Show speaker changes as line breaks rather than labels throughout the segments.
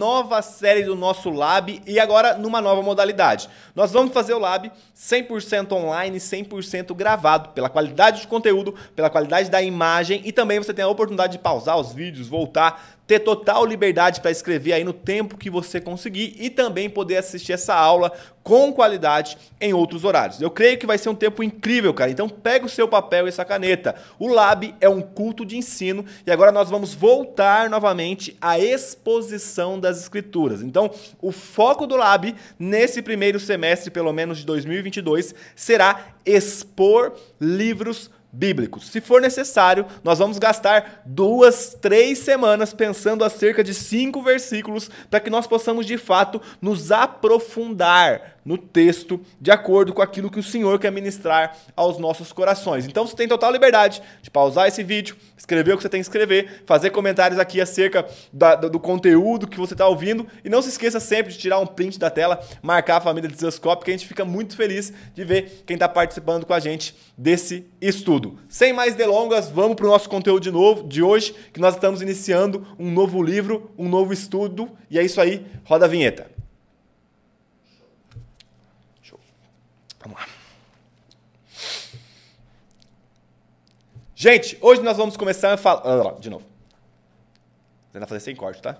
nova série do nosso Lab e agora numa nova modalidade. Nós vamos fazer o Lab 100% online, 100% gravado, pela qualidade de conteúdo, pela qualidade da imagem e também você tem a oportunidade de pausar os vídeos, voltar, ter total liberdade para escrever aí no tempo que você conseguir e também poder assistir essa aula com qualidade em outros horários. Eu creio que vai ser um tempo incrível, cara. Então pega o seu papel e essa caneta. O Lab é um culto de ensino e agora nós vamos voltar novamente à exposição das escrituras. Então, o foco do Lab nesse primeiro semestre, pelo menos de 2022, será expor livros bíblicos. Se for necessário, nós vamos gastar duas, três semanas pensando acerca de cinco versículos para que nós possamos de fato nos aprofundar no texto de acordo com aquilo que o Senhor quer ministrar aos nossos corações. Então você tem total liberdade de pausar esse vídeo, escrever o que você tem que escrever, fazer comentários aqui acerca da, do, do, conteúdo que você está ouvindo e não se esqueça sempre de tirar um print da tela, marcar a família de Zeuscope, que a gente fica muito feliz de ver quem está participando com a gente desse estudo. Sem mais delongas, vamos para o nosso conteúdo de novo de hoje, que nós estamos iniciando um novo livro, um novo estudo, e é isso aí, roda a vinheta. Vamos lá. Gente, hoje nós vamos começar a falar. Ah, de novo. Tentar fazer sem corte, tá?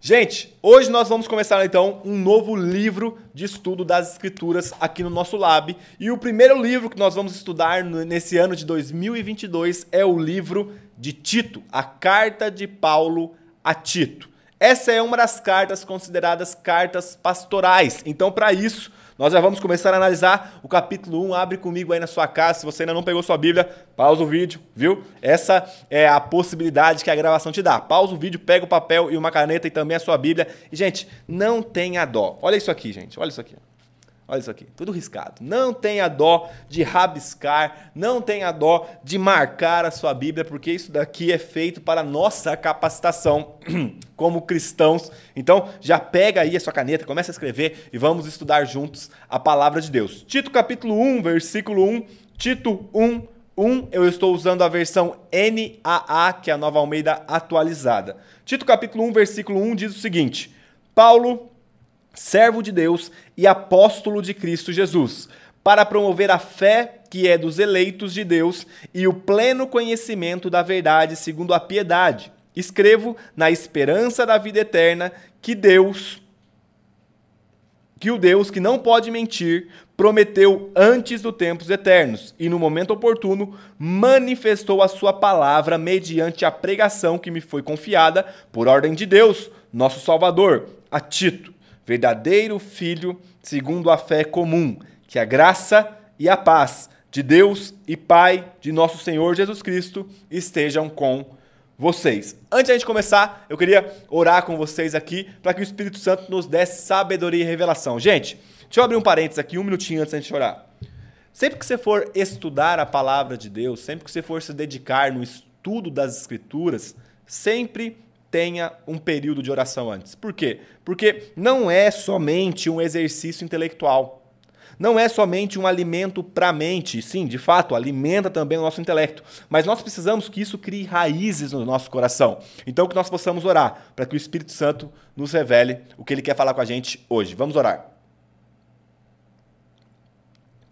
Gente, hoje nós vamos começar então um novo livro de estudo das escrituras aqui no nosso lab. E o primeiro livro que nós vamos estudar nesse ano de 2022 é o livro de Tito, a carta de Paulo a Tito. Essa é uma das cartas consideradas cartas pastorais. Então, para isso, nós já vamos começar a analisar o capítulo 1. Abre comigo aí na sua casa. Se você ainda não pegou sua Bíblia, pausa o vídeo, viu? Essa é a possibilidade que a gravação te dá. Pausa o vídeo, pega o papel e uma caneta e também a sua Bíblia. E, gente, não tenha dó. Olha isso aqui, gente. Olha isso aqui. Olha isso aqui, tudo riscado. Não tenha dó de rabiscar, não tenha dó de marcar a sua Bíblia, porque isso daqui é feito para nossa capacitação como cristãos. Então, já pega aí a sua caneta, começa a escrever e vamos estudar juntos a palavra de Deus. Tito capítulo 1, versículo 1, Tito 1, 1, eu estou usando a versão NAA, que é a Nova Almeida atualizada. Tito capítulo 1, versículo 1 diz o seguinte: Paulo servo de Deus e apóstolo de Cristo Jesus, para promover a fé que é dos eleitos de Deus e o pleno conhecimento da verdade segundo a piedade. Escrevo na esperança da vida eterna que Deus que o Deus que não pode mentir prometeu antes dos tempos eternos e no momento oportuno manifestou a sua palavra mediante a pregação que me foi confiada por ordem de Deus, nosso Salvador, a Tito verdadeiro filho segundo a fé comum, que a graça e a paz de Deus e Pai de nosso Senhor Jesus Cristo estejam com vocês. Antes de a gente começar, eu queria orar com vocês aqui para que o Espírito Santo nos desse sabedoria e revelação. Gente, deixa eu abrir um parênteses aqui, um minutinho antes de a gente orar. Sempre que você for estudar a palavra de Deus, sempre que você for se dedicar no estudo das Escrituras, sempre tenha um período de oração antes. Por quê? Porque não é somente um exercício intelectual. Não é somente um alimento para a mente. Sim, de fato, alimenta também o nosso intelecto. Mas nós precisamos que isso crie raízes no nosso coração. Então, que nós possamos orar para que o Espírito Santo nos revele o que ele quer falar com a gente hoje. Vamos orar.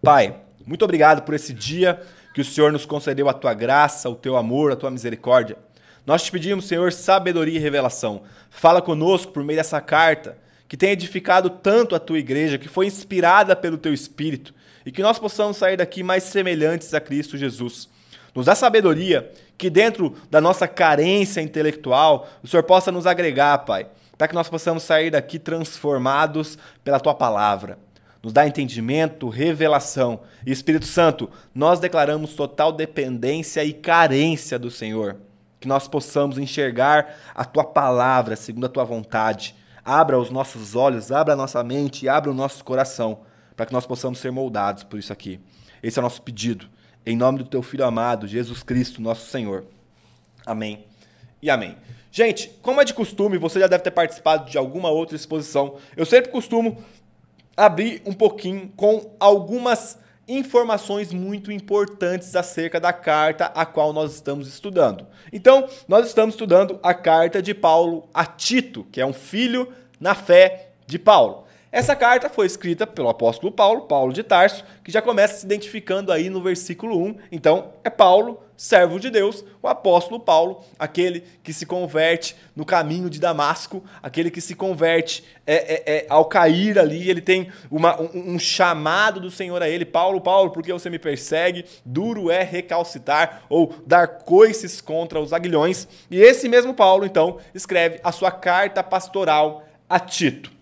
Pai, muito obrigado por esse dia que o Senhor nos concedeu a tua graça, o teu amor, a tua misericórdia. Nós te pedimos, Senhor, sabedoria e revelação. Fala conosco por meio dessa carta, que tem edificado tanto a tua igreja, que foi inspirada pelo teu espírito, e que nós possamos sair daqui mais semelhantes a Cristo Jesus. Nos dá sabedoria, que dentro da nossa carência intelectual, o Senhor possa nos agregar, Pai, para que nós possamos sair daqui transformados pela tua palavra. Nos dá entendimento, revelação. E Espírito Santo, nós declaramos total dependência e carência do Senhor que nós possamos enxergar a tua palavra segundo a tua vontade. Abra os nossos olhos, abra a nossa mente e abra o nosso coração para que nós possamos ser moldados por isso aqui. Esse é o nosso pedido. Em nome do teu filho amado, Jesus Cristo, nosso Senhor. Amém e amém. Gente, como é de costume, você já deve ter participado de alguma outra exposição. Eu sempre costumo abrir um pouquinho com algumas informações muito importantes acerca da carta a qual nós estamos estudando. Então, nós estamos estudando a carta de Paulo a Tito, que é um filho na fé de Paulo. Essa carta foi escrita pelo apóstolo Paulo, Paulo de Tarso, que já começa se identificando aí no versículo 1. Então, é Paulo, servo de Deus, o apóstolo Paulo, aquele que se converte no caminho de Damasco, aquele que se converte é, é, é, ao cair ali, ele tem uma, um, um, chamado do Senhor a ele: Paulo, Paulo, por que você me persegue? Duro é recalcitar ou dar coices contra os aguilhões. E esse mesmo Paulo, então, escreve a sua carta pastoral a Tito.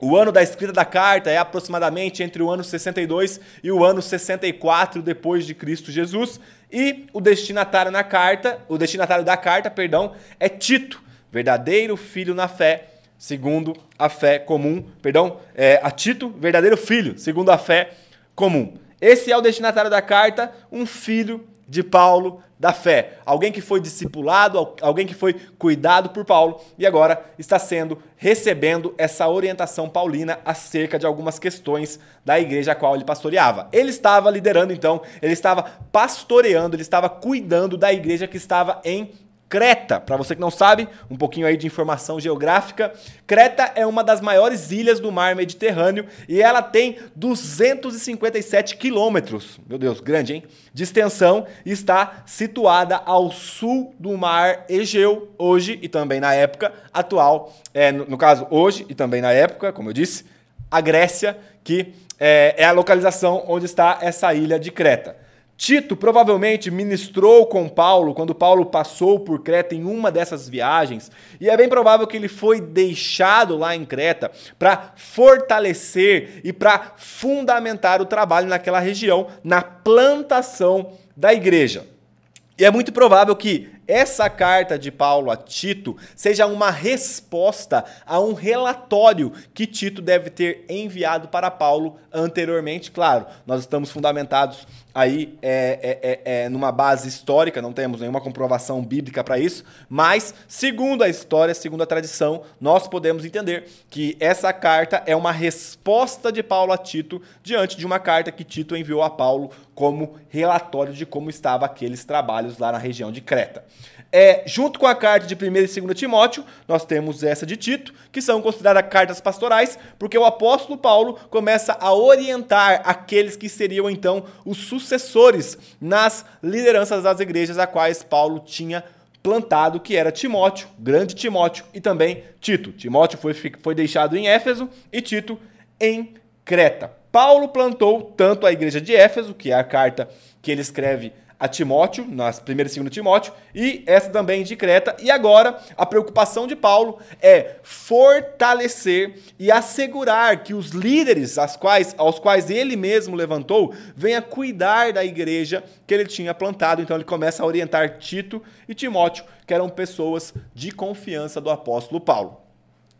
O ano da escrita da carta é aproximadamente entre o ano 62 e o ano 64 depois de Cristo Jesus, e o destinatário na carta, o destinatário da carta, perdão, é Tito, verdadeiro filho na fé, segundo a fé comum, perdão, é, a Tito, verdadeiro filho, segundo a fé comum. Esse é o destinatário da carta, um filho de Paulo da fé. Alguém que foi discipulado, alguém que foi cuidado por Paulo e agora está sendo recebendo essa orientação paulina acerca de algumas questões da igreja a qual ele pastoreava. Ele estava liderando então, ele estava pastoreando, ele estava cuidando da igreja que estava em Creta, para você que não sabe, um pouquinho aí de informação geográfica. Creta é uma das maiores ilhas do mar Mediterrâneo e ela tem 257 quilômetros, meu Deus, grande, hein? De extensão e está situada ao sul do mar Egeu, hoje e também na época atual. É, no, no caso, hoje e também na época, como eu disse, a Grécia, que é, é a localização onde está essa ilha de Creta. Tito provavelmente ministrou com Paulo quando Paulo passou por Creta em uma dessas viagens, e é bem provável que ele foi deixado lá em Creta para fortalecer e para fundamentar o trabalho naquela região, na plantação da igreja. E é muito provável que essa carta de Paulo a Tito seja uma resposta a um relatório que Tito deve ter enviado para Paulo anteriormente. Claro, nós estamos fundamentados aí é, é, é, é numa base histórica, não temos nenhuma comprovação bíblica para isso, mas segundo a história, segundo a tradição, nós podemos entender que essa carta é uma resposta de Paulo a Tito diante de uma carta que Tito enviou a Paulo como relatório de como estavam aqueles trabalhos lá na região de Creta. É, junto com a carta de 1 e 2 Timóteo, nós temos essa de Tito, que são consideradas cartas pastorais, porque o apóstolo Paulo começa a orientar aqueles que seriam então os sucessores nas lideranças das igrejas a quais Paulo tinha plantado, que era Timóteo, grande Timóteo, e também Tito. Timóteo foi, foi deixado em Éfeso e Tito em Creta. Paulo plantou tanto a igreja de Éfeso, que é a carta que ele escreve a Timóteo, nas primeiras e segunda Timóteo, e essa também de Creta. E agora, a preocupação de Paulo é fortalecer e assegurar que os líderes aos quais, aos quais ele mesmo levantou venha cuidar da igreja que ele tinha plantado. Então ele começa a orientar Tito e Timóteo, que eram pessoas de confiança do apóstolo Paulo.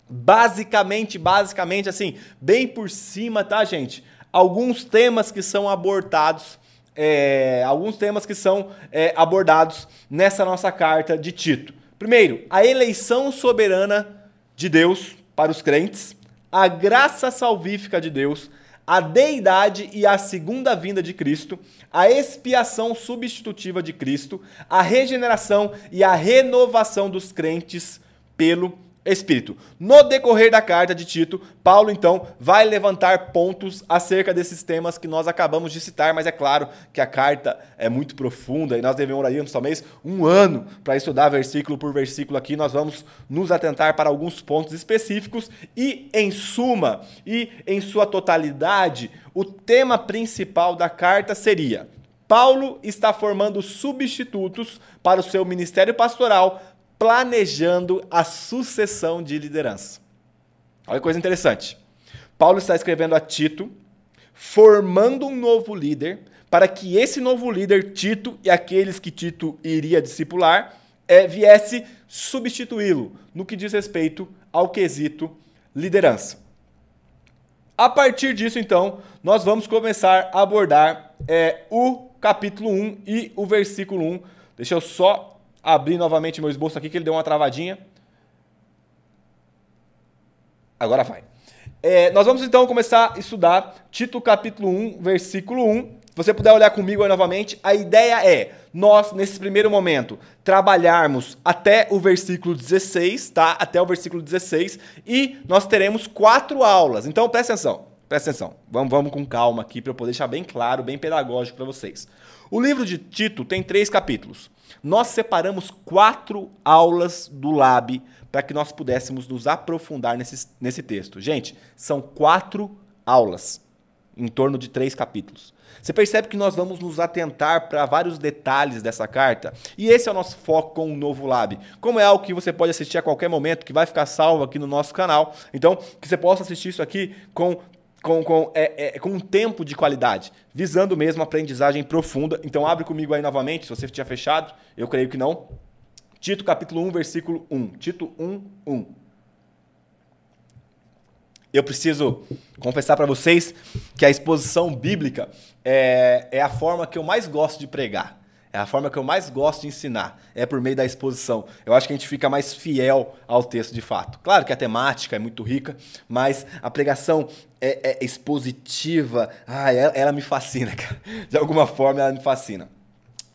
Basicamente, basicamente assim, bem por cima, tá, gente? Alguns temas que são abortados é, alguns temas que são é, abordados nessa nossa carta de Tito. Primeiro, a eleição soberana de Deus para os crentes, a graça salvífica de Deus, a deidade e a segunda vinda de Cristo, a expiação substitutiva de Cristo, a regeneração e a renovação dos crentes pelo Espírito. No decorrer da carta de Tito, Paulo então vai levantar pontos acerca desses temas que nós acabamos de citar, mas é claro que a carta é muito profunda e nós devemos talvez um ano para estudar versículo por versículo aqui. Nós vamos nos atentar para alguns pontos específicos e, em suma e em sua totalidade, o tema principal da carta seria: Paulo está formando substitutos para o seu ministério pastoral planejando a sucessão de liderança. Olha que coisa interessante. Paulo está escrevendo a Tito, formando um novo líder, para que esse novo líder, Tito, e aqueles que Tito iria discipular, é, viesse substituí-lo no que diz respeito ao quesito liderança. A partir disso, então, nós vamos começar a abordar é, o capítulo 1 e o versículo 1. Deixa eu só abrir novamente meu esboço aqui, que ele deu uma travadinha. Agora vai. É, nós vamos então começar a estudar Tito capítulo 1, versículo 1. Se você puder olhar comigo aí novamente, a ideia é nós, nesse primeiro momento, trabalharmos até o versículo 16, tá? Até o versículo 16, e nós teremos quatro aulas. Então presta atenção, presta atenção. Vamos, vamos com calma aqui para eu poder deixar bem claro, bem pedagógico para vocês. O livro de Tito tem três capítulos. Nós separamos quatro aulas do Lab para que nós pudéssemos nos aprofundar nesse, nesse texto. Gente, são quatro aulas em torno de três capítulos. Você percebe que nós vamos nos atentar para vários detalhes dessa carta? E esse é o nosso foco com o novo Lab. Como é algo que você pode assistir a qualquer momento, que vai ficar salvo aqui no nosso canal, então que você possa assistir isso aqui com com, com, é, é, com um tempo de qualidade, visando mesmo aprendizagem profunda. Então abre comigo aí novamente, se você tinha fechado, eu creio que não. Tito capítulo 1, versículo 1. Tito 1, 1. Eu preciso confessar para vocês que a exposição bíblica é, é a forma que eu mais gosto de pregar. É a forma que eu mais gosto de ensinar, é por meio da exposição. Eu acho que a gente fica mais fiel ao texto de fato. Claro que a temática é muito rica, mas a pregação é, é expositiva. Ah, ela, ela me fascina, cara. De alguma forma ela me fascina.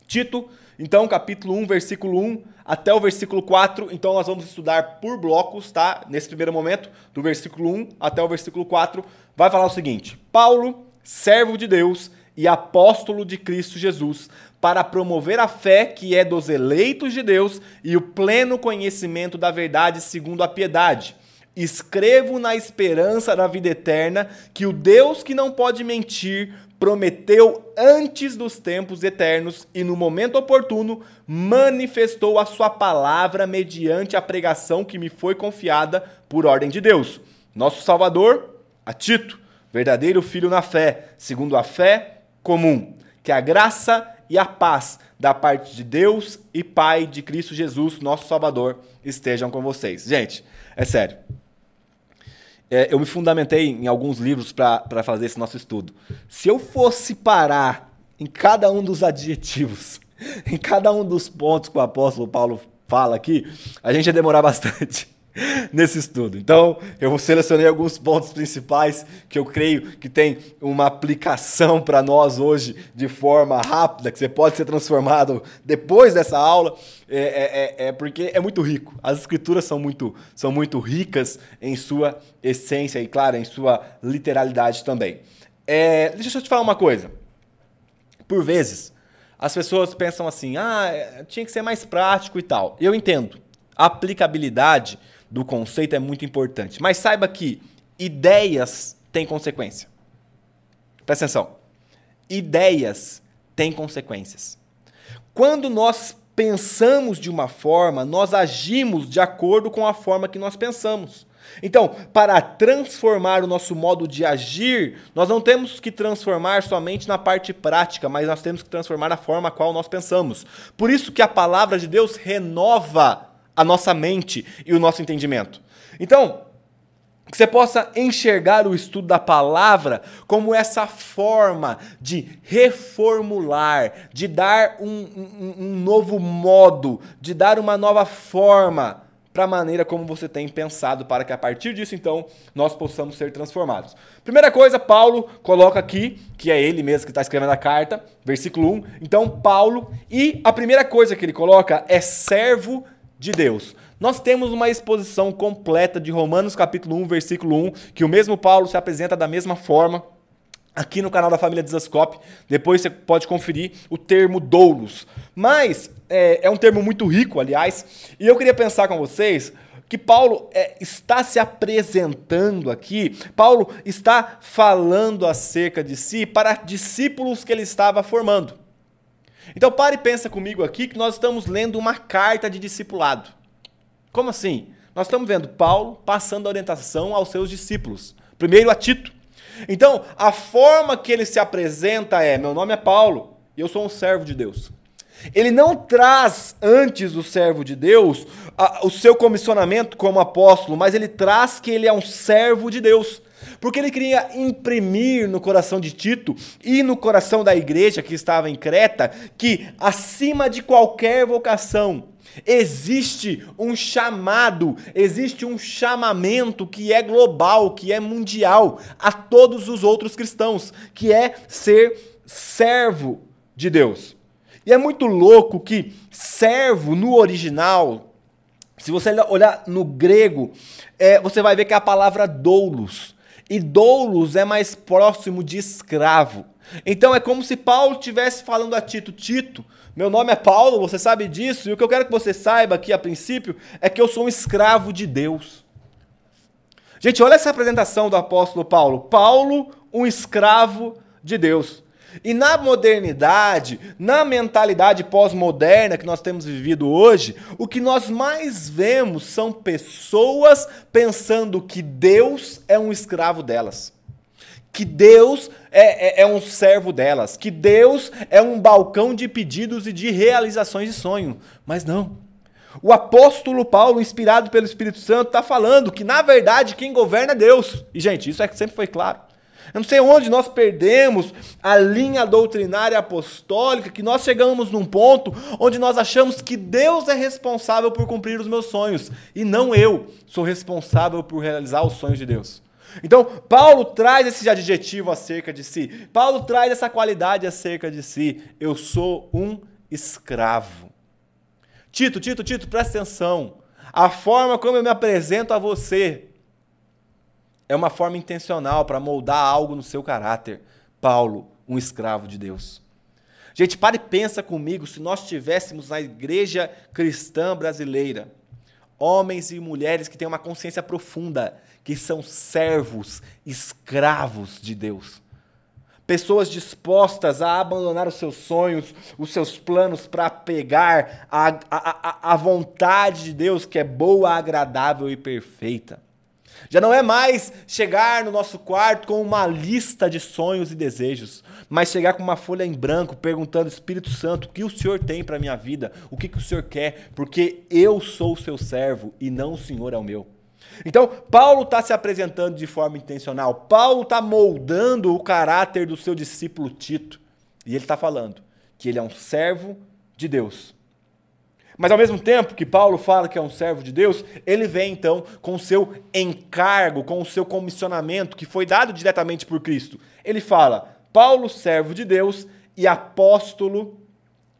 Tito, então, capítulo 1, versículo 1 até o versículo 4. Então, nós vamos estudar por blocos, tá? Nesse primeiro momento, do versículo 1 até o versículo 4. Vai falar o seguinte: Paulo, servo de Deus e apóstolo de Cristo Jesus para promover a fé que é dos eleitos de Deus e o pleno conhecimento da verdade segundo a piedade. Escrevo na esperança da vida eterna que o Deus que não pode mentir prometeu antes dos tempos eternos e no momento oportuno manifestou a sua palavra mediante a pregação que me foi confiada por ordem de Deus. Nosso Salvador, a Tito, verdadeiro filho na fé, segundo a fé comum. Que a graça e a paz da parte de Deus e Pai de Cristo Jesus, nosso Salvador, estejam com vocês. Gente, é sério. É, eu me fundamentei em alguns livros para fazer esse nosso estudo. Se eu fosse parar em cada um dos adjetivos, em cada um dos pontos que o apóstolo Paulo fala aqui, a gente ia demorar bastante. nesse estudo. Então, eu selecionei alguns pontos principais que eu creio que tem uma aplicação para nós hoje de forma rápida, que você pode ser transformado depois dessa aula, é, é, é, é porque é muito rico. As escrituras são muito, são muito ricas em sua essência e, claro, em sua literalidade também. É, deixa eu te falar uma coisa. Por vezes, as pessoas pensam assim, ah, tinha que ser mais prático e tal. Eu entendo. A aplicabilidade do conceito é muito importante. Mas saiba que ideias têm consequência. Presta atenção. Ideias têm consequências. Quando nós pensamos de uma forma, nós agimos de acordo com a forma que nós pensamos. Então, para transformar o nosso modo de agir, nós não temos que transformar somente na parte prática, mas nós temos que transformar a forma a qual nós pensamos. Por isso que a palavra de Deus renova a nossa mente e o nosso entendimento. Então, que você possa enxergar o estudo da palavra como essa forma de reformular, de dar um, um, um novo modo, de dar uma nova forma para a maneira como você tem pensado, para que a partir disso, então, nós possamos ser transformados. Primeira coisa, Paulo coloca aqui, que é ele mesmo que está escrevendo a carta, versículo 1. Então, Paulo, e a primeira coisa que ele coloca é servo de Deus. Nós temos uma exposição completa de Romanos capítulo 1, versículo 1, que o mesmo Paulo se apresenta da mesma forma aqui no canal da família Desascope. Depois você pode conferir o termo doulos. Mas é, é, um termo muito rico, aliás, e eu queria pensar com vocês que Paulo é, está se apresentando aqui, Paulo está falando acerca de si para discípulos que ele estava formando. Então pare e pensa comigo aqui que nós estamos lendo uma carta de discipulado. Como assim? Nós estamos vendo Paulo passando a orientação aos seus discípulos. Primeiro a Tito. Então, a forma que ele se apresenta é: meu nome é Paulo e eu sou um servo de Deus. Ele não traz antes o servo de Deus a, o seu comissionamento como apóstolo, mas ele traz que ele é um servo de Deus. Porque ele queria imprimir no coração de Tito e no coração da igreja que estava em Creta que, acima de qualquer vocação, Existe um chamado, existe um chamamento que é global, que é mundial a todos os outros cristãos, que é ser servo de Deus. E é muito louco que servo no original, se você olhar no grego, é, você vai ver que é a palavra doulos. E doulos é mais próximo de escravo. Então é como se Paulo estivesse falando a Tito: Tito, meu nome é Paulo, você sabe disso, e o que eu quero que você saiba aqui a princípio é que eu sou um escravo de Deus. Gente, olha essa apresentação do apóstolo Paulo. Paulo, um escravo de Deus. E na modernidade, na mentalidade pós-moderna que nós temos vivido hoje, o que nós mais vemos são pessoas pensando que Deus é um escravo delas que Deus é, é, é, um servo delas, que Deus é um balcão de pedidos e de realizações de sonho. Mas não. O apóstolo Paulo, inspirado pelo Espírito Santo, está falando que, na verdade, quem governa é Deus. E, gente, isso é que sempre foi claro. Eu não sei onde nós perdemos a linha doutrinária apostólica, que nós chegamos num ponto onde nós achamos que Deus é responsável por cumprir os meus sonhos e não eu sou responsável por realizar os sonhos de Deus. Então, Paulo traz esse adjetivo acerca de si. Paulo traz essa qualidade acerca de si. Eu sou um escravo. Tito, Tito, Tito, presta atenção. A forma como eu me apresento a você é uma forma intencional para moldar algo no seu caráter. Paulo, um escravo de Deus. Gente, pare e pensa comigo se nós tivéssemos na igreja cristã brasileira homens e mulheres que têm uma consciência profunda que são servos, escravos de Deus. Pessoas dispostas a abandonar os seus sonhos, os seus planos para pegar a, a, a, a vontade de Deus que é boa, agradável e perfeita. Já não é mais chegar no nosso quarto com uma lista de sonhos e desejos, mas chegar com uma folha em branco perguntando: Espírito Santo, o que o Senhor tem para minha vida? O que, que o Senhor quer? Porque eu sou o seu servo e não o Senhor é o meu. Então, Paulo está se apresentando de forma intencional. Paulo está moldando o caráter do seu discípulo Tito. E ele está falando que ele é um servo de Deus. Mas ao mesmo tempo que Paulo fala que é um servo de Deus, ele vem então com o seu encargo, com o seu comissionamento que foi dado diretamente por Cristo. Ele fala: Paulo, servo de Deus e apóstolo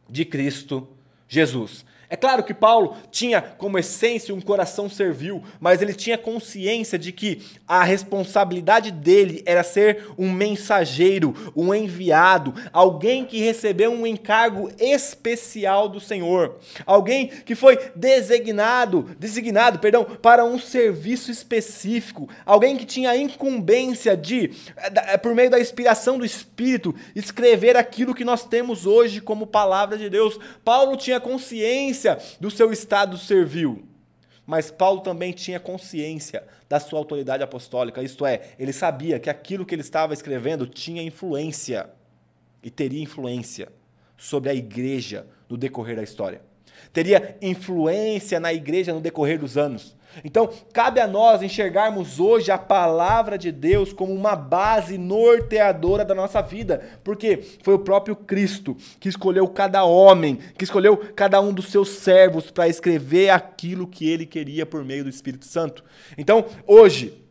de Cristo Jesus. É claro que Paulo tinha como essência um coração servil, mas ele tinha consciência de que a responsabilidade dele era ser um mensageiro, um enviado, alguém que recebeu um encargo especial do Senhor, alguém que foi designado, designado, perdão, para um serviço específico, alguém que tinha a incumbência de, eh, por meio da inspiração do Espírito, escrever aquilo que nós temos hoje como palavra de Deus. Paulo tinha consciência consciência do seu estado servil. Mas Paulo também tinha consciência da sua autoridade apostólica, isto é, ele sabia que aquilo que ele estava escrevendo tinha influência e teria influência sobre a igreja no decorrer da história. Teria influência na igreja no decorrer dos anos. Então, cabe a nós enxergarmos hoje a palavra de Deus como uma base norteadora da nossa vida, porque foi o próprio Cristo que escolheu cada homem, que escolheu cada um dos seus servos para escrever aquilo que ele queria por meio do Espírito Santo. Então, hoje,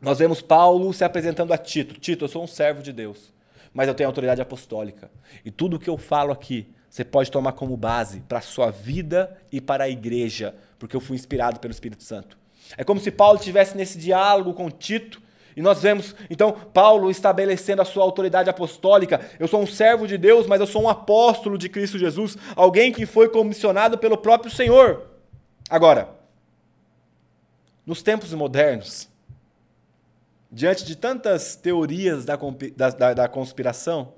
nós vemos Paulo se apresentando a Tito: Tito, eu sou um servo de Deus, mas eu tenho autoridade apostólica, e tudo o que eu falo aqui você pode tomar como base para a sua vida e para a igreja, porque eu fui inspirado pelo Espírito Santo. É como se Paulo estivesse nesse diálogo com Tito, e nós vemos, então, Paulo estabelecendo a sua autoridade apostólica. Eu sou um servo de Deus, mas eu sou um apóstolo de Cristo Jesus, alguém que foi comissionado pelo próprio Senhor. Agora, nos tempos modernos, diante de tantas teorias da, da, da conspiração,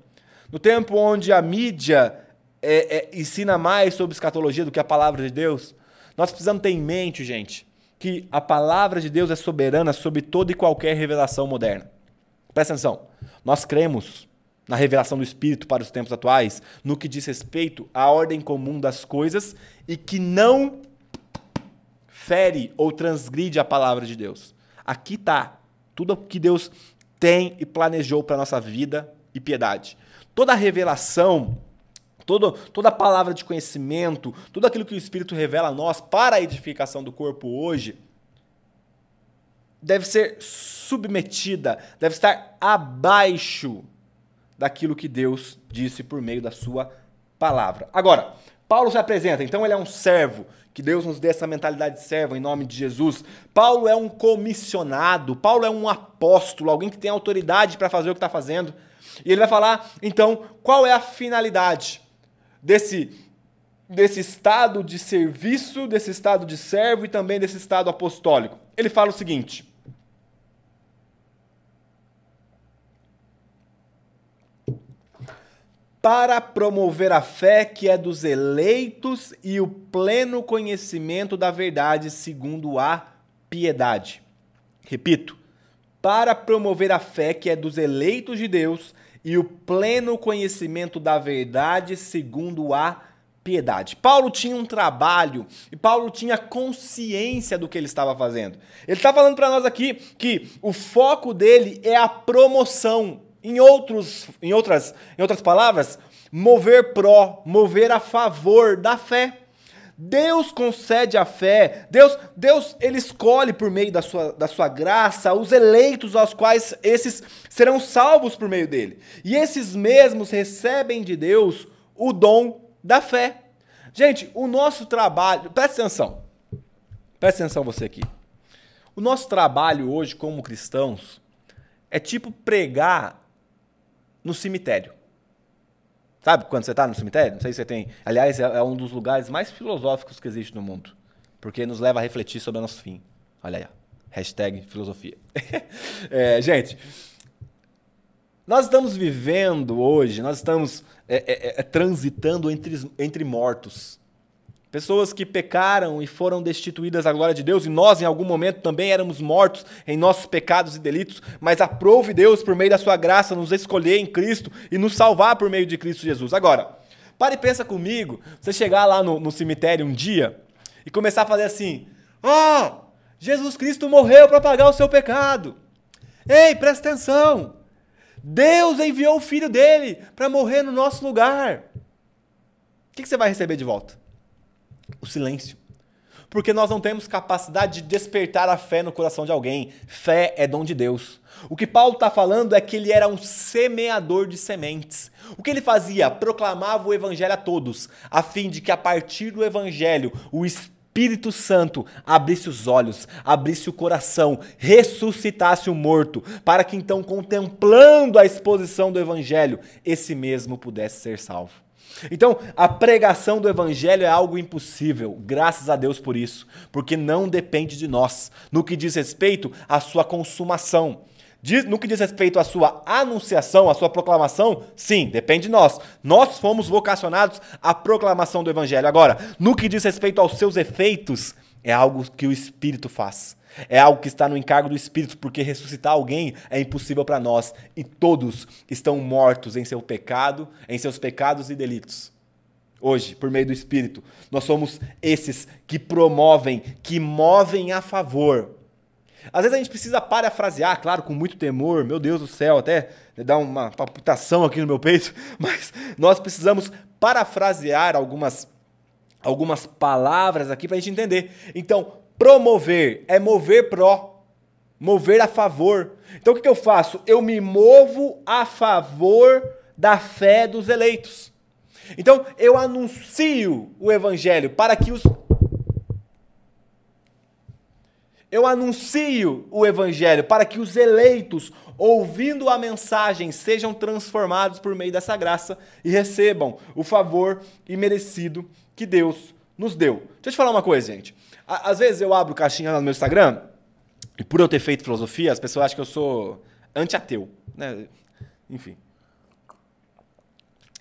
no tempo onde a mídia é, é, ensina mais sobre escatologia do que a palavra de Deus, nós precisamos ter em mente, gente, que a palavra de Deus é soberana sobre toda e qualquer revelação moderna. Presta atenção. Nós cremos na revelação do Espírito para os tempos atuais, no que diz respeito à ordem comum das coisas e que não fere ou transgride a palavra de Deus. Aqui está tudo o que Deus tem e planejou para a nossa vida e piedade. Toda a revelação Todo, toda palavra de conhecimento, tudo aquilo que o Espírito revela a nós para a edificação do corpo hoje, deve ser submetida, deve estar abaixo daquilo que Deus disse por meio da sua palavra. Agora, Paulo se apresenta, então ele é um servo, que Deus nos dê essa mentalidade de servo em nome de Jesus. Paulo é um comissionado, Paulo é um apóstolo, alguém que tem autoridade para fazer o que está fazendo. E ele vai falar, então, qual é a finalidade desse, desse estado de serviço, desse estado de servo e também desse estado apostólico. Ele fala o seguinte. Para promover a fé que é dos eleitos e o pleno conhecimento da verdade segundo a piedade. Repito, para promover a fé que é dos eleitos de Deus e o pleno conhecimento da verdade segundo a piedade. Paulo tinha um trabalho e Paulo tinha consciência do que ele estava fazendo. Ele está falando para nós aqui que o foco dele é a promoção. Em, outros, em, outras, em outras palavras, mover pró, mover a favor da fé. Deus concede a fé, Deus, Deus ele escolhe por meio da sua, da sua graça os eleitos aos quais esses serão salvos por meio dele. E esses mesmos recebem de Deus o dom da fé. Gente, o nosso trabalho, presta atenção, presta atenção você aqui. O nosso trabalho hoje como cristãos é tipo pregar no cemitério. Sabe quando você está no cemitério? Não sei se você tem. Aliás, é, é, um dos lugares mais filosóficos que existe no mundo. Porque nos leva a refletir sobre o nosso fim. Olha aí, hashtag filosofia. é, gente, nós estamos vivendo hoje, nós estamos é, é, é, transitando entre, entre mortos. Pessoas que pecaram e foram destituídas da glória de Deus, e nós, em algum momento, também éramos mortos em nossos pecados e delitos, mas aprove Deus, por meio da sua graça, nos escolher em Cristo e nos salvar por meio de Cristo Jesus. Agora, pare e pensa comigo, você chegar lá no, no cemitério um dia e começar a fazer assim: Ó, oh, Jesus Cristo morreu para pagar o seu pecado. Ei, presta atenção! Deus enviou o filho dele para morrer no nosso lugar. O que, que você vai receber de volta? O silêncio. Porque nós não temos capacidade de despertar a fé no coração de alguém. Fé é dom de Deus. O que Paulo está falando é que ele era um semeador de sementes. O que ele fazia? Proclamava o evangelho a todos, a fim de que a partir do evangelho o Espírito Santo abrisse os olhos, abrisse o coração, ressuscitasse o morto, para que então, contemplando a exposição do evangelho, esse mesmo pudesse ser salvo. Então, a pregação do evangelho é algo impossível, graças a Deus por isso, porque não depende de nós, no que diz respeito à sua consumação. no que diz respeito à sua anunciação, à sua proclamação, sim, depende de nós. Nós fomos vocacionados à proclamação do evangelho. Agora, no que diz respeito aos seus efeitos, é algo que o Espírito faz. É algo que está no encargo do Espírito, porque ressuscitar alguém é impossível para nós e todos estão mortos em seu pecado, em seus pecados e delitos. Hoje, por meio do Espírito, nós somos esses que promovem, que movem a favor. Às vezes a gente precisa parafrasear, claro, com muito temor, meu Deus do céu, até dá uma palpitação aqui no meu peito, mas nós precisamos parafrasear algumas algumas palavras aqui para a gente entender. Então, Promover é mover pró, mover a favor. Então o que, eu faço? Eu me movo a favor da fé dos eleitos. Então eu anuncio o evangelho para que os eu anuncio o evangelho para que os eleitos, ouvindo a mensagem, sejam transformados por meio dessa graça e recebam o favor imerecido que Deus nos deu. Deixa eu te falar uma coisa, gente. Às vezes eu abro caixinha no meu Instagram e por eu ter feito filosofia, as pessoas acham que eu sou anti-ateu. Né? Enfim.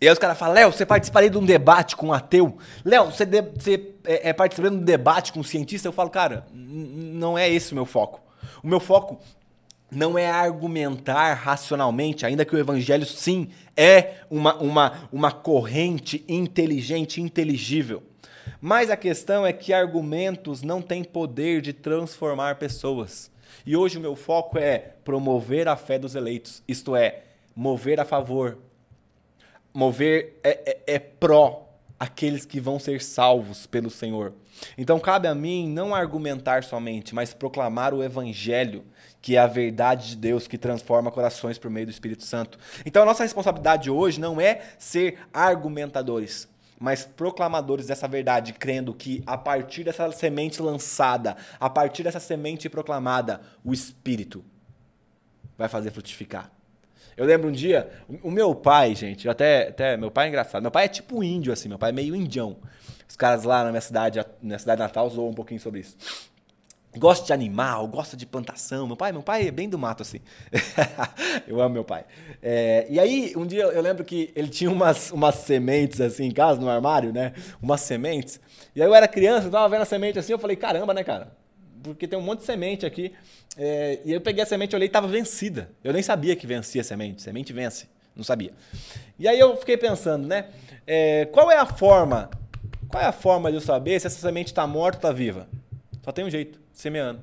E aí os caras falam, Léo, você participaria de um debate com um ateu? Léo, você, de, você é, é participaria de um debate com um cientista? Eu falo, cara, não é esse o meu foco. O meu foco não é argumentar racionalmente, ainda que o evangelho sim é uma, uma, uma corrente inteligente, inteligível. Mas a questão é que argumentos não têm poder de transformar pessoas. E hoje o meu foco é promover a fé dos eleitos, isto é, mover a favor. mover é, é, é pró aqueles que vão ser salvos pelo Senhor. Então cabe a mim não argumentar somente, mas proclamar o evangelho, que é a verdade de Deus que transforma corações por meio do Espírito Santo. Então a nossa responsabilidade hoje não é ser argumentadores, mas proclamadores dessa verdade, crendo que a partir dessa semente lançada, a partir dessa semente proclamada, o Espírito vai fazer frutificar. Eu lembro um dia, o meu pai, gente, até, até meu pai é engraçado. Meu pai é tipo índio, assim, meu pai é meio indião. Os caras lá na minha cidade, na cidade natal, zoam um pouquinho sobre isso. Gosta de animal, gosta de plantação. Meu pai, meu pai é bem do mato, assim. eu amo meu pai. É, e aí, um dia eu lembro que ele tinha umas, umas sementes assim em casa, no armário, né? Umas sementes. E aí eu era criança, eu tava vendo a semente assim, eu falei, caramba, né, cara? Porque tem um monte de semente aqui. É, e eu peguei a semente, olhei e estava vencida. Eu nem sabia que vencia a semente. Semente vence. Não sabia. E aí eu fiquei pensando, né? É, qual é a forma? Qual é a forma de eu saber se essa semente está morta ou está viva? Só tem um jeito, semeando.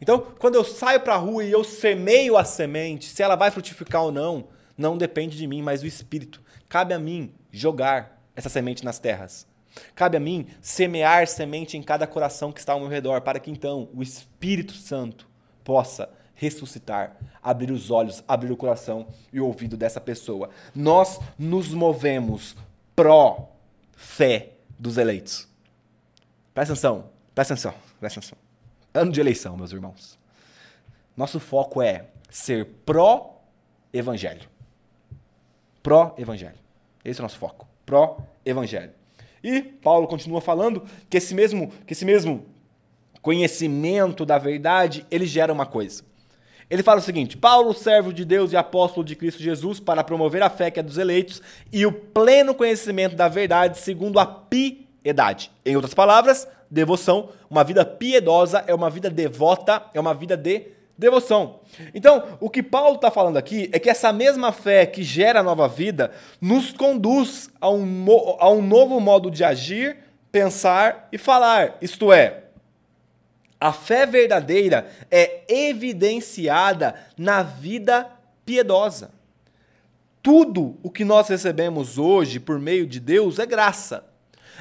Então, quando eu saio para a rua e eu semeio a semente, se ela vai frutificar ou não, não depende de mim, mas do Espírito. Cabe a mim jogar essa semente nas terras. Cabe a mim semear semente em cada coração que está ao meu redor, para que então o Espírito Santo possa ressuscitar, abrir os olhos, abrir o coração e o ouvido dessa pessoa. Nós nos movemos pró fé dos eleitos. Presta atenção, presta atenção, presta atenção. Ano de eleição, meus irmãos. Nosso foco é ser pró-evangelho. Pró-evangelho. Esse é o nosso foco. Pró-evangelho. E Paulo continua falando que esse mesmo, que esse mesmo conhecimento da verdade, ele gera uma coisa. Ele fala o seguinte: Paulo, servo de Deus e apóstolo de Cristo Jesus, para promover a fé que é dos eleitos e o pleno conhecimento da verdade segundo a piedade. Em outras palavras, devoção. Uma vida piedosa é uma vida devota, é uma vida de devoção. Então, o que Paulo está falando aqui é que essa mesma fé que gera nova vida nos conduz a um, a um novo modo de agir, pensar e falar. Isto é, a fé verdadeira é evidenciada na vida piedosa. Tudo o que nós recebemos hoje por meio de Deus é graça.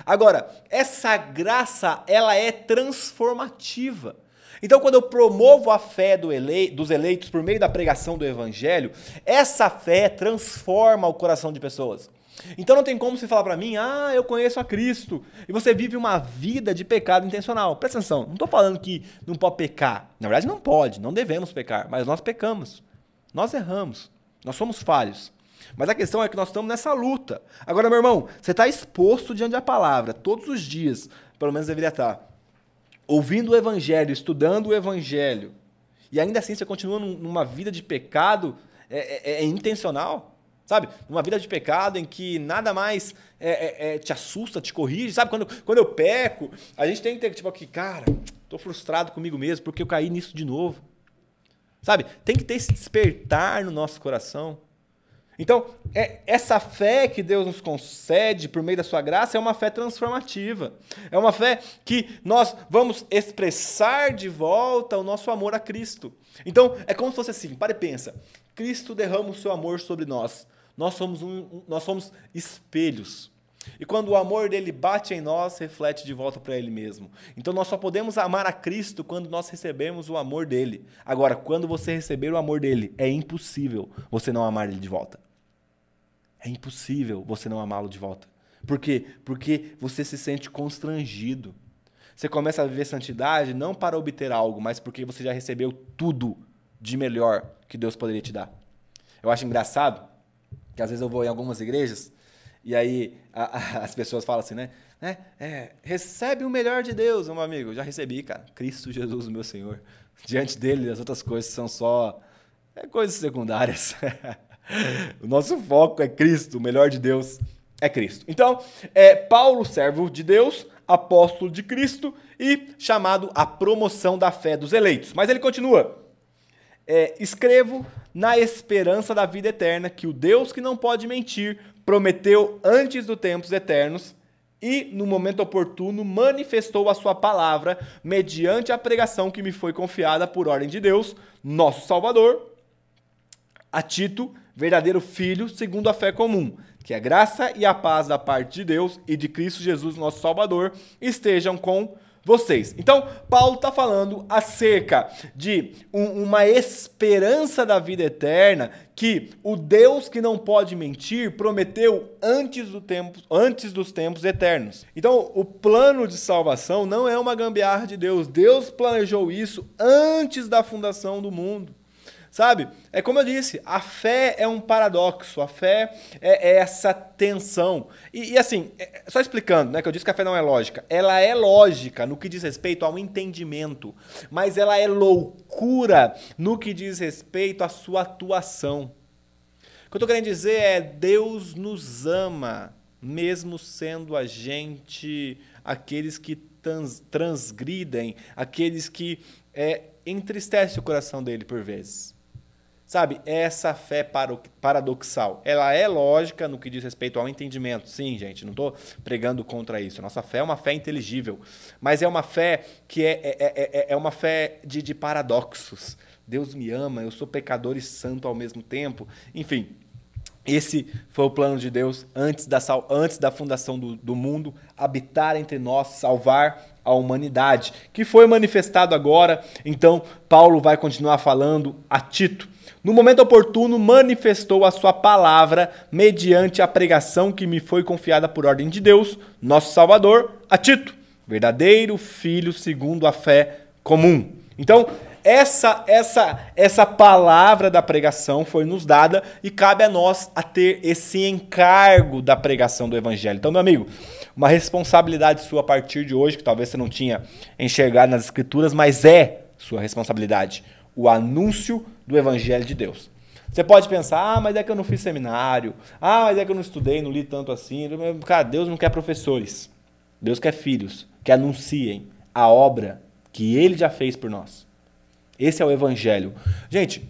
Agora, essa graça, ela é transformativa. Então, quando eu promovo a fé do ele... dos eleitos por meio da pregação do evangelho, essa fé transforma o coração de pessoas. Então não tem como você falar para mim, ah, eu conheço a Cristo, e você vive uma vida de pecado intencional. Presta atenção, não estou falando que não pode pecar. Na verdade, não pode, não devemos pecar, mas nós pecamos. Nós erramos, nós somos falhos. Mas a questão é que nós estamos nessa luta. Agora, meu irmão, você está exposto diante da palavra todos os dias, pelo menos deveria estar ouvindo o evangelho, estudando o evangelho, e ainda assim você continua numa vida de pecado, é, é, é intencional, sabe? Numa vida de pecado em que nada mais é, é, é, te assusta, te corrige, sabe? Quando, quando eu peco, a gente tem que ter, tipo, aqui, cara, tô frustrado comigo mesmo porque eu caí nisso de novo. Sabe? Tem que ter esse despertar no nosso coração. Então, é, essa fé que Deus nos concede por meio da sua graça é uma fé transformativa. É uma fé que nós vamos expressar de volta o nosso amor a Cristo. Então, é como se fosse assim, para e pensa. Cristo derrama o seu amor sobre nós. Nós somos, um, nós somos espelhos. E quando o amor dele bate em nós, reflete de volta para ele mesmo. Então nós só podemos amar a Cristo quando nós recebemos o amor dele. Agora, quando você receber o amor dele, é impossível você não amar ele de volta. É impossível você não amá-lo de volta. Por quê? Porque você se sente constrangido. Você começa a viver santidade não para obter algo, mas porque você já recebeu tudo de melhor que Deus poderia te dar. Eu acho engraçado que às vezes eu vou em algumas igrejas e aí a, a, as pessoas falam assim, né? É, é, recebe o melhor de Deus, meu amigo. Já recebi, cara. Cristo Jesus, meu Senhor. Diante dele, as outras coisas são só é, coisas secundárias. o nosso foco é Cristo, o melhor de Deus é Cristo. Então, é Paulo, servo de Deus, apóstolo de Cristo e chamado à promoção da fé dos eleitos. Mas ele continua: é, escrevo na esperança da vida eterna que o Deus que não pode mentir prometeu antes dos tempos eternos e, no momento oportuno, manifestou a sua palavra mediante a pregação que me foi confiada por ordem de Deus, nosso Salvador, a Tito, verdadeiro filho, segundo a fé comum. Que a graça e a paz da parte de Deus e de Cristo Jesus, nosso Salvador, estejam com vocês. Então, Paulo está falando acerca de um, uma esperança da vida eterna que o Deus que não pode mentir prometeu antes, do tempo, antes dos tempos eternos. Então, o plano de salvação não é uma gambiarra de Deus. Deus planejou isso antes da fundação do mundo. Sabe? É como eu disse, a fé é um paradoxo, a fé é, é essa tensão. E, e assim, é, só explicando, né, que eu disse que a fé não é lógica. Ela é lógica no que diz respeito ao entendimento, mas ela é loucura no que diz respeito à sua atuação. O que eu estou querendo dizer é Deus nos ama, mesmo sendo a gente aqueles que trans, transgridem, aqueles que é, entristece o coração dele por vezes. Sabe, essa fé paradoxal, ela é lógica no que diz respeito ao entendimento. Sim, gente, não estou pregando contra isso. Nossa fé é uma fé inteligível, mas é uma fé que é, é, é, é uma fé de, de paradoxos. Deus me ama, eu sou pecador e santo ao mesmo tempo. Enfim, esse foi o plano de Deus antes da, antes da fundação do, do mundo, habitar entre nós, salvar a humanidade, que foi manifestado agora. Então, Paulo vai continuar falando a Tito no momento oportuno, manifestou a sua palavra mediante a pregação que me foi confiada por ordem de Deus, nosso Salvador, a Tito, verdadeiro filho segundo a fé comum. Então, essa essa essa palavra da pregação foi nos dada e cabe a nós a ter esse encargo da pregação do evangelho. Então, meu amigo, uma responsabilidade sua a partir de hoje, que talvez você não tinha enxergado nas escrituras, mas é sua responsabilidade o anúncio do Evangelho de Deus. Você pode pensar, ah, mas é que eu não fiz seminário, ah, mas é que eu não estudei, não li tanto assim. Cara, Deus não quer professores, Deus quer filhos que anunciem a obra que Ele já fez por nós. Esse é o Evangelho. Gente,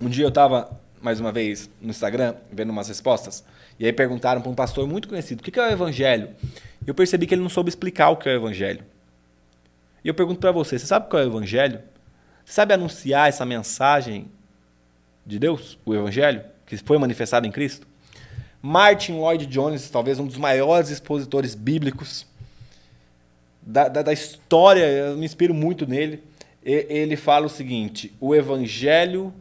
um dia eu estava, mais uma vez, no Instagram, vendo umas respostas, e aí perguntaram para um pastor muito conhecido, o que é o Evangelho? E eu percebi que ele não soube explicar o que é o Evangelho. E eu pergunto para você, você sabe qual é o Evangelho? Sabe anunciar essa mensagem de Deus, o Evangelho, que foi manifestado em Cristo? Martin Lloyd Jones, talvez um dos maiores expositores bíblicos da, da, da história, eu me inspiro muito nele. Ele fala o seguinte: o Evangelho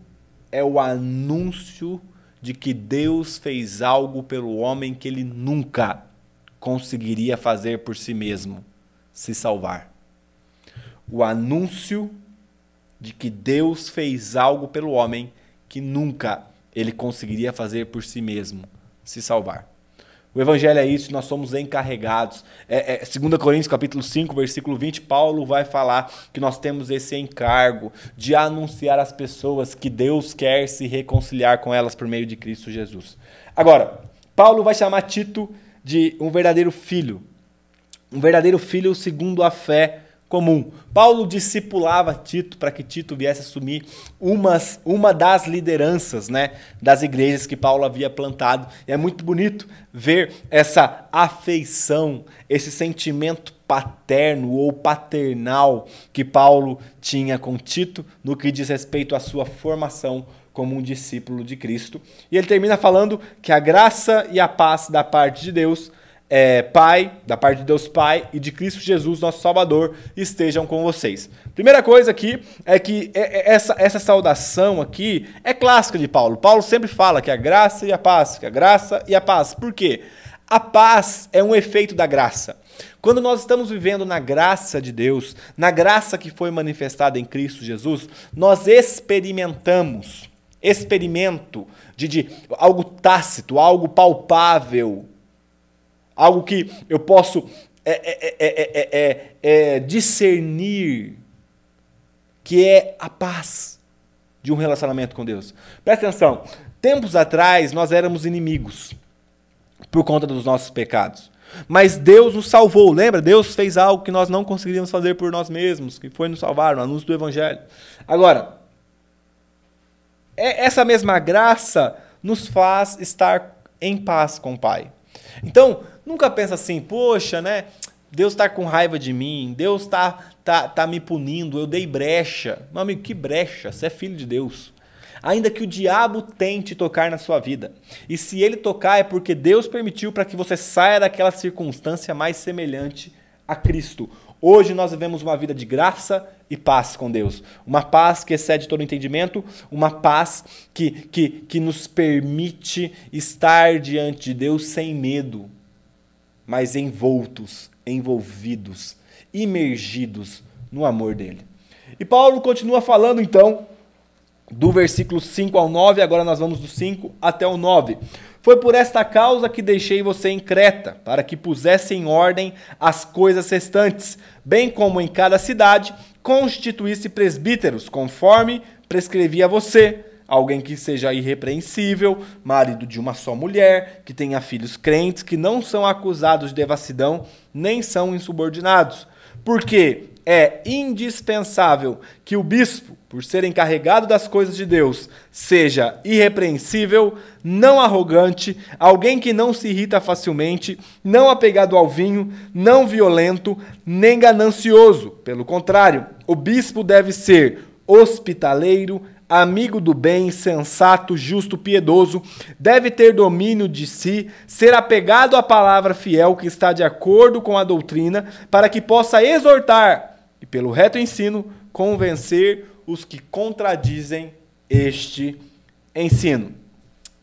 é o anúncio de que Deus fez algo pelo homem que ele nunca conseguiria fazer por si mesmo, se salvar. O anúncio de que Deus fez algo pelo homem que nunca ele conseguiria fazer por si mesmo, se salvar. O evangelho é isso, nós somos encarregados. É, é, 2 Coríntios capítulo 5, versículo 20, Paulo vai falar que nós temos esse encargo de anunciar às pessoas que Deus quer se reconciliar com elas por meio de Cristo Jesus. Agora, Paulo vai chamar Tito de um verdadeiro filho. Um verdadeiro filho segundo a fé comum. Paulo discipulava Tito para que Tito viesse assumir umas, uma das lideranças né, das igrejas que Paulo havia plantado. E é muito bonito ver essa afeição, esse sentimento paterno ou paternal que Paulo tinha com Tito no que diz respeito à sua formação como um discípulo de Cristo. E ele termina falando que a graça e a paz da parte de Deus é, Pai, da parte de Deus Pai e de Cristo Jesus, nosso Salvador, estejam com vocês. Primeira coisa aqui é que é, é, essa, essa saudação aqui é clássica de Paulo. Paulo sempre fala que a graça e a paz, que a graça e a paz. Por quê? A paz é um efeito da graça. Quando nós estamos vivendo na graça de Deus, na graça que foi manifestada em Cristo Jesus, nós experimentamos, experimento de, de algo tácito, algo palpável, algo que eu posso é, é, é, discernir, que é a paz de um relacionamento com Deus. Presta atenção, tempos atrás nós éramos inimigos por conta dos nossos pecados. Mas Deus nos salvou, lembra? Deus fez algo que nós não conseguiríamos fazer por nós mesmos, que foi nos salvar, no anúncio do Evangelho. Agora, essa mesma graça nos faz estar em paz com o Pai. Então, nunca pensa assim, poxa, né? Deus está com raiva de mim, Deus está tá, tá me punindo, eu dei brecha. Meu amigo, que brecha? Você é filho de Deus. Ainda que o diabo tente tocar na sua vida. E se ele tocar é porque Deus permitiu para que você saia daquela circunstância mais semelhante a Cristo. Hoje nós vivemos uma vida de graça e paz com Deus. Uma paz que excede todo entendimento, uma paz que, que, que nos permite estar diante de Deus sem medo, mas envoltos, envolvidos, imergidos no amor dele. E Paulo continua falando então do versículo 5 ao 9, agora nós vamos do 5 até o 9. Foi por esta causa que deixei você em Creta, para que pusesse em ordem as coisas restantes, bem como em cada cidade constituísse presbíteros, conforme prescrevia você, alguém que seja irrepreensível, marido de uma só mulher, que tenha filhos crentes, que não são acusados de devassidão, nem são insubordinados. Porque é indispensável que o bispo, por ser encarregado das coisas de Deus, seja irrepreensível, não arrogante, alguém que não se irrita facilmente, não apegado ao vinho, não violento, nem ganancioso. Pelo contrário, o bispo deve ser hospitaleiro, amigo do bem, sensato, justo, piedoso, deve ter domínio de si, ser apegado à palavra fiel que está de acordo com a doutrina, para que possa exortar e, pelo reto ensino, convencer os que contradizem este ensino.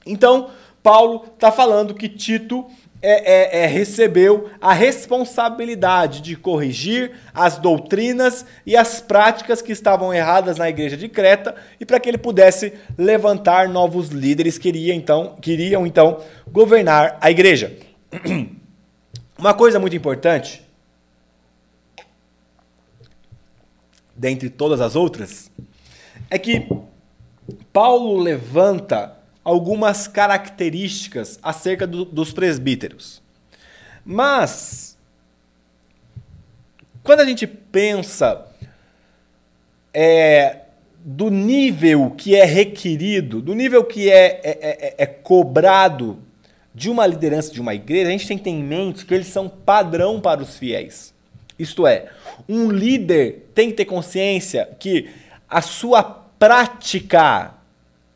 Então, Paulo está falando que Tito é, é, é, recebeu a responsabilidade de corrigir as doutrinas e as práticas que estavam erradas na igreja de Creta e para que ele pudesse levantar novos líderes que iria, então, queriam então governar a igreja. Uma coisa muito importante dentre todas as outras, é que Paulo levanta algumas características acerca do, dos presbíteros. Mas, quando a gente pensa é, do nível que é requerido, do nível que é, é, é, é cobrado de uma liderança de uma igreja, a gente tem que ter em mente que eles são padrão para os fiéis. Isto é, um líder tem que ter consciência que a sua prática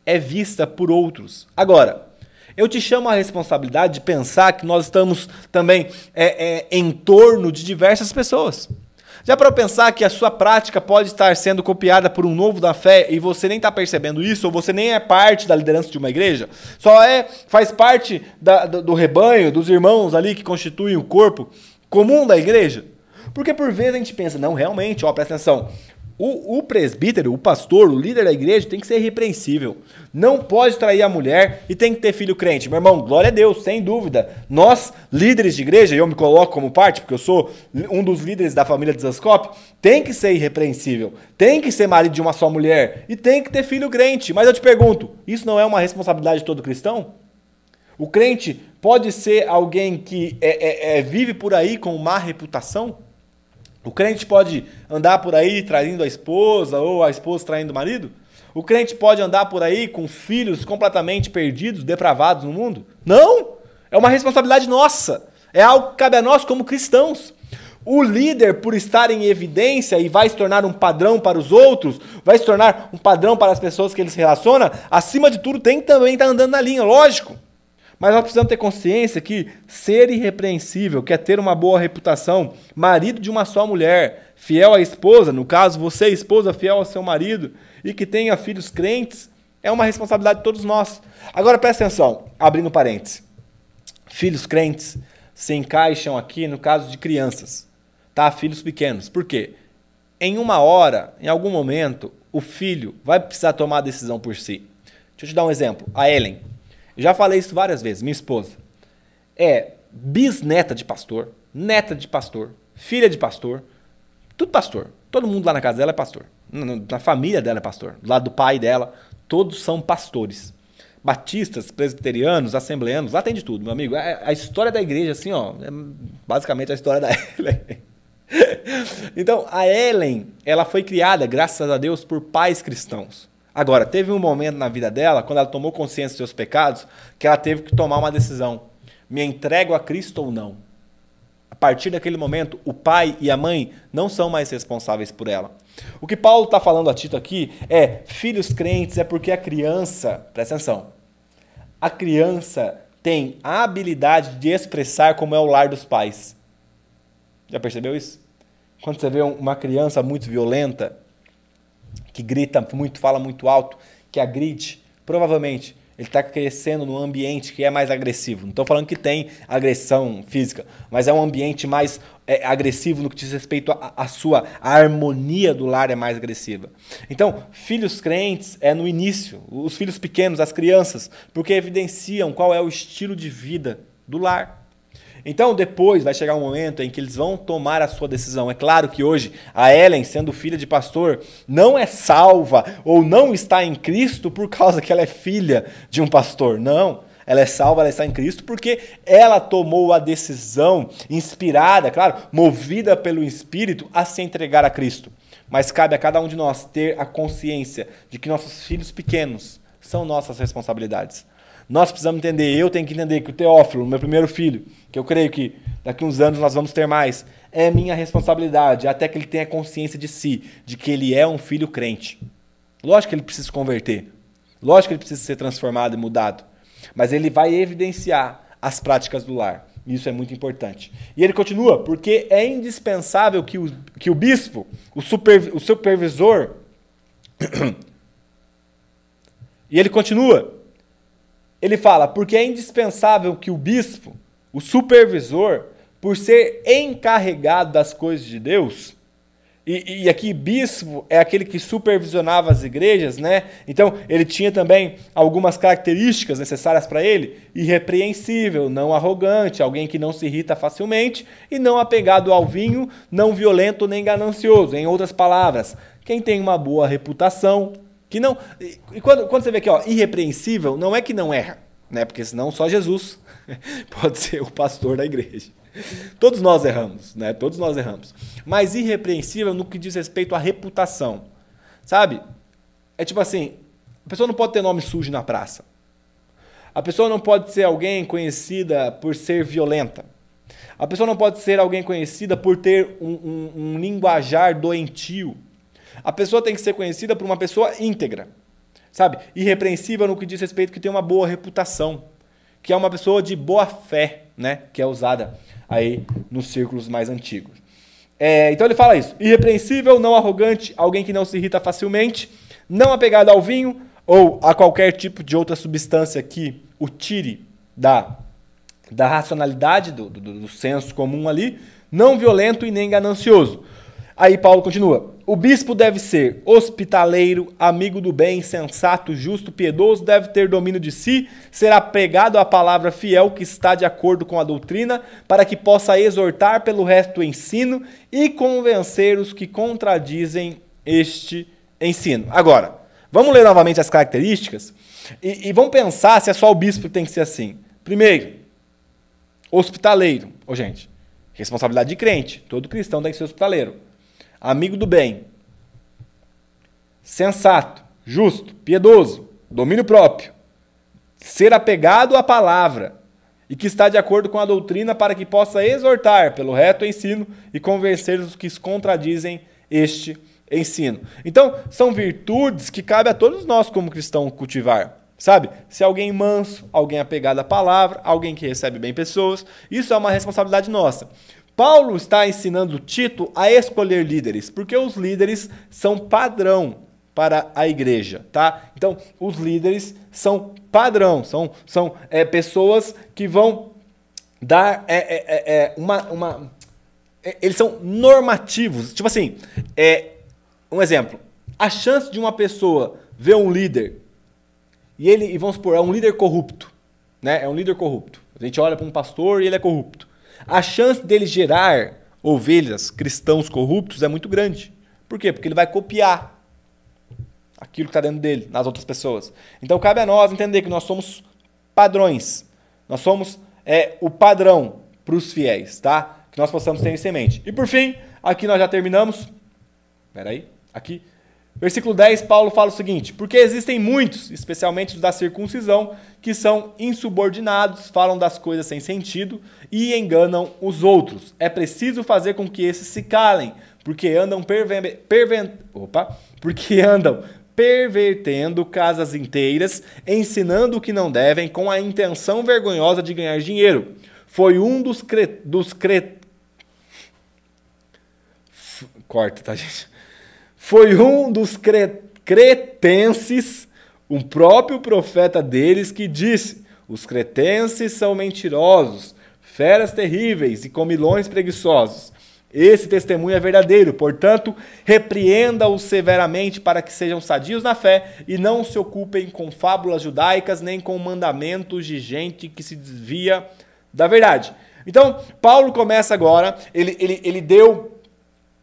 é vista por outros. Agora, eu te chamo a responsabilidade de pensar que nós estamos também é, é, em torno de diversas pessoas. Já para pensar que a sua prática pode estar sendo copiada por um novo da fé e você nem está percebendo isso, ou você nem é parte da liderança de uma igreja, só é faz parte da, do, do rebanho, dos irmãos ali que constituem o corpo comum da igreja? Porque por vezes a gente pensa, não, realmente, ó, presta atenção. O, o, presbítero, o pastor, o líder da igreja tem que ser irrepreensível. Não pode trair a mulher e tem que ter filho crente. Meu irmão, glória a Deus, sem dúvida. Nós, líderes de igreja, e eu me coloco como parte, porque eu sou um dos líderes da família de Zascope, tem que ser irrepreensível. Tem que ser marido de uma só mulher e tem que ter filho crente. Mas eu te pergunto, isso não é uma responsabilidade de todo cristão? O crente pode ser alguém que é, é, é, vive por aí com má reputação? O crente pode andar por aí traindo a esposa ou a esposa traindo o marido? O crente pode andar por aí com filhos completamente perdidos, depravados no mundo? Não! É uma responsabilidade nossa. É algo que cabe a nós como cristãos. O líder, por estar em evidência e vai se tornar um padrão para os outros, vai se tornar um padrão para as pessoas que ele se relaciona, acima de tudo tem que também estar andando na linha, lógico. Mas nós precisamos ter consciência que ser irrepreensível quer ter uma boa reputação, marido de uma só mulher, fiel à esposa, no caso você, esposa, fiel ao seu marido, e que tenha filhos crentes, é uma responsabilidade de todos nós. Agora presta atenção, abrindo parênteses. Filhos crentes se encaixam aqui no caso de crianças, tá? Filhos pequenos. Por quê? Em uma hora, em algum momento, o filho vai precisar tomar a decisão por si. Deixa eu te dar um exemplo. A Ellen, já falei isso várias vezes, minha esposa. É bisneta de pastor, neta de pastor, filha de pastor, tudo pastor. Todo mundo lá na casa dela é pastor. Na família dela é pastor. Do lado do pai dela, todos são pastores. Batistas, presbiterianos, assembleanos, lá tem de tudo, meu amigo. A, é, a história da igreja, assim, ó, é basicamente a história da Ellen. então, a Ellen, ela foi criada, graças a Deus, por pais cristãos. Agora, teve um momento na vida dela, quando ela tomou consciência dos seus pecados, que ela teve que tomar uma decisão: me entrego a Cristo ou não? A partir daquele momento, o pai e a mãe não são mais responsáveis por ela. O que Paulo está falando a Tito aqui é: filhos crentes é porque a criança, presta atenção, a criança tem a habilidade de expressar como é o lar dos pais. Já percebeu isso? Quando você vê uma criança muito violenta, que grita muito, fala muito alto, que agride, provavelmente ele está crescendo num ambiente que é mais agressivo. Não estou falando que tem agressão física, mas é um ambiente mais é, agressivo no que diz respeito à sua a harmonia do lar é mais agressiva. Então, filhos crentes é no início, os filhos pequenos, as crianças, porque evidenciam qual é o estilo de vida do lar. Então, depois vai chegar um momento em que eles vão tomar a sua decisão. É claro que hoje a Ellen, sendo filha de pastor, não é salva ou não está em Cristo por causa que ela é filha de um pastor. Não. Ela é salva, ela está em Cristo porque ela tomou a decisão inspirada, claro, movida pelo Espírito a se entregar a Cristo. Mas cabe a cada um de nós ter a consciência de que nossos filhos pequenos são nossas responsabilidades. Nós precisamos entender, eu tenho que entender que o Teófilo, meu primeiro filho, que eu creio que daqui uns anos nós vamos ter mais, é minha responsabilidade, até que ele tenha consciência de si, de que ele é um filho crente. Lógico que ele precisa se converter. Lógico que ele precisa ser transformado e mudado. Mas ele vai evidenciar as práticas do lar. Isso é muito importante. E ele continua, porque é indispensável que o, que o bispo, o, super, o supervisor. e ele continua, ele fala, porque é indispensável que o bispo, o supervisor, por ser encarregado das coisas de Deus, e, e, aqui bispo é aquele que supervisionava as igrejas, né? Então ele tinha também algumas características necessárias para ele: irrepreensível, não arrogante, alguém que não se irrita facilmente e não apegado ao vinho, não violento nem ganancioso. Em outras palavras, quem tem uma boa reputação, que não. E quando, quando você vê aqui, ó, irrepreensível, não é que não erra, né? Porque senão só Jesus pode ser o pastor da igreja. Todos nós erramos, né? Todos nós erramos. Mas irrepreensível no que diz respeito à reputação. Sabe? É tipo assim, a pessoa não pode ter nome sujo na praça. A pessoa não pode ser alguém conhecida por ser violenta. A pessoa não pode ser alguém conhecida por ter um, um, um linguajar doentio. A pessoa tem que ser conhecida por uma pessoa íntegra, sabe? Irrepreensível no que diz respeito que tem uma boa reputação, que é uma pessoa de boa fé, né? Que é usada aí nos círculos mais antigos. É, então ele fala isso: irrepreensível, não arrogante, alguém que não se irrita facilmente, não apegado ao vinho ou a qualquer tipo de outra substância que o tire da, da racionalidade, do, do, do senso comum ali, não violento e nem ganancioso Aí Paulo continua: o bispo deve ser hospitaleiro, amigo do bem, sensato, justo, piedoso, deve ter domínio de si, ser apegado à palavra fiel que está de acordo com a doutrina, para que possa exortar pelo resto do ensino e convencer os que contradizem este ensino. Agora, vamos ler novamente as características e, e vamos pensar se é só o bispo que tem que ser assim. Primeiro, hospitaleiro. Ô, gente, responsabilidade de crente. Todo cristão tem que ser hospitaleiro amigo do bem, sensato, justo, piedoso, domínio próprio, ser apegado à palavra e que está de acordo com a doutrina para que possa exortar pelo reto ensino e convencer os que contradizem este ensino. Então, são virtudes que cabe a todos nós como cristãos cultivar. Sabe? Se alguém manso, alguém apegado à palavra, alguém que recebe bem pessoas, isso é uma responsabilidade nossa. Paulo está ensinando Tito a escolher líderes, porque os líderes são padrão para a igreja, tá? Então, os líderes são padrão, são, são é, pessoas que vão dar é, é, é, é uma, uma é, eles são normativos. Tipo assim, é, um exemplo. A chance de uma pessoa ver um líder e ele, e vamos supor, é um líder corrupto, né? É um líder corrupto. A gente olha para um pastor e ele é corrupto a chance dele gerar ovelhas, cristãos corruptos, é muito grande. Por quê? Porque ele vai copiar aquilo que está dentro dele, nas outras pessoas. Então cabe a nós entender que nós somos padrões. Nós somos é, o padrão para os fiéis, tá? Que nós possamos ter em semente. E por fim, aqui nós já terminamos. Espera aí. Aqui. Versículo 10, Paulo fala o seguinte: Porque existem muitos, especialmente os da circuncisão, que são insubordinados, falam das coisas sem sentido e enganam os outros. É preciso fazer com que esses se calem, porque andam. Opa, porque andam pervertendo casas inteiras, ensinando o que não devem, com a intenção vergonhosa de ganhar dinheiro. Foi um dos, cre... dos cre... Corta, tá, gente? Foi um dos cre... cretenses, um próprio profeta deles, que disse: Os cretenses são mentirosos, feras terríveis e comilões preguiçosos. Esse testemunho é verdadeiro, portanto, repreenda-os severamente para que sejam sadios na fé e não se ocupem com fábulas judaicas nem com mandamentos de gente que se desvia da verdade. Então, Paulo começa agora, ele, ele, ele deu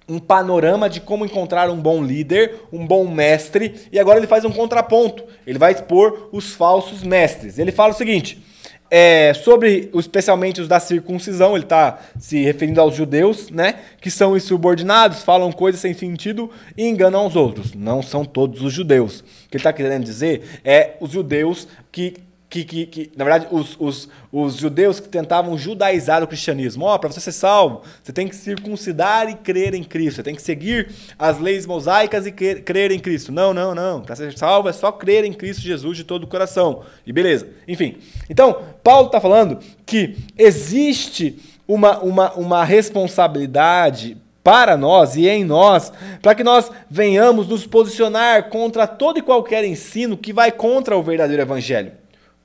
um panorama de como encontrar um bom líder, um bom mestre, e agora ele faz um contraponto. Ele vai expor os falsos mestres. Ele fala o seguinte: é, sobre especialmente os da circuncisão, ele está se referindo aos judeus, né? Que são insubordinados, falam coisas sem sentido e enganam os outros. Não são todos os judeus. O que ele está querendo dizer é os judeus que que, que, que, na verdade, os, os, os judeus que tentavam judaizar o cristianismo. Ó, oh, para você ser salvo, você tem que circuncidar e crer em Cristo. Você tem que seguir as leis mosaicas e crer, em Cristo. Não, não, não. Para ser salvo é só crer em Cristo Jesus de todo o coração. E beleza. Enfim. Então, Paulo está falando que existe uma, uma, uma responsabilidade para nós e em nós, para que nós venhamos nos posicionar contra todo e qualquer ensino que vai contra o verdadeiro evangelho.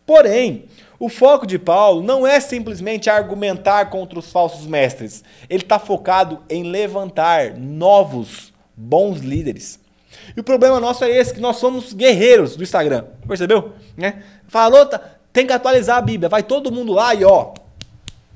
Porém, o foco de Paulo não é simplesmente argumentar contra os falsos mestres. Ele está focado em levantar novos, bons líderes. E o problema nosso é esse, que nós somos guerreiros do Instagram. Percebeu? Né? Falou, tá, tem que atualizar a Bíblia. Vai todo mundo lá e ó.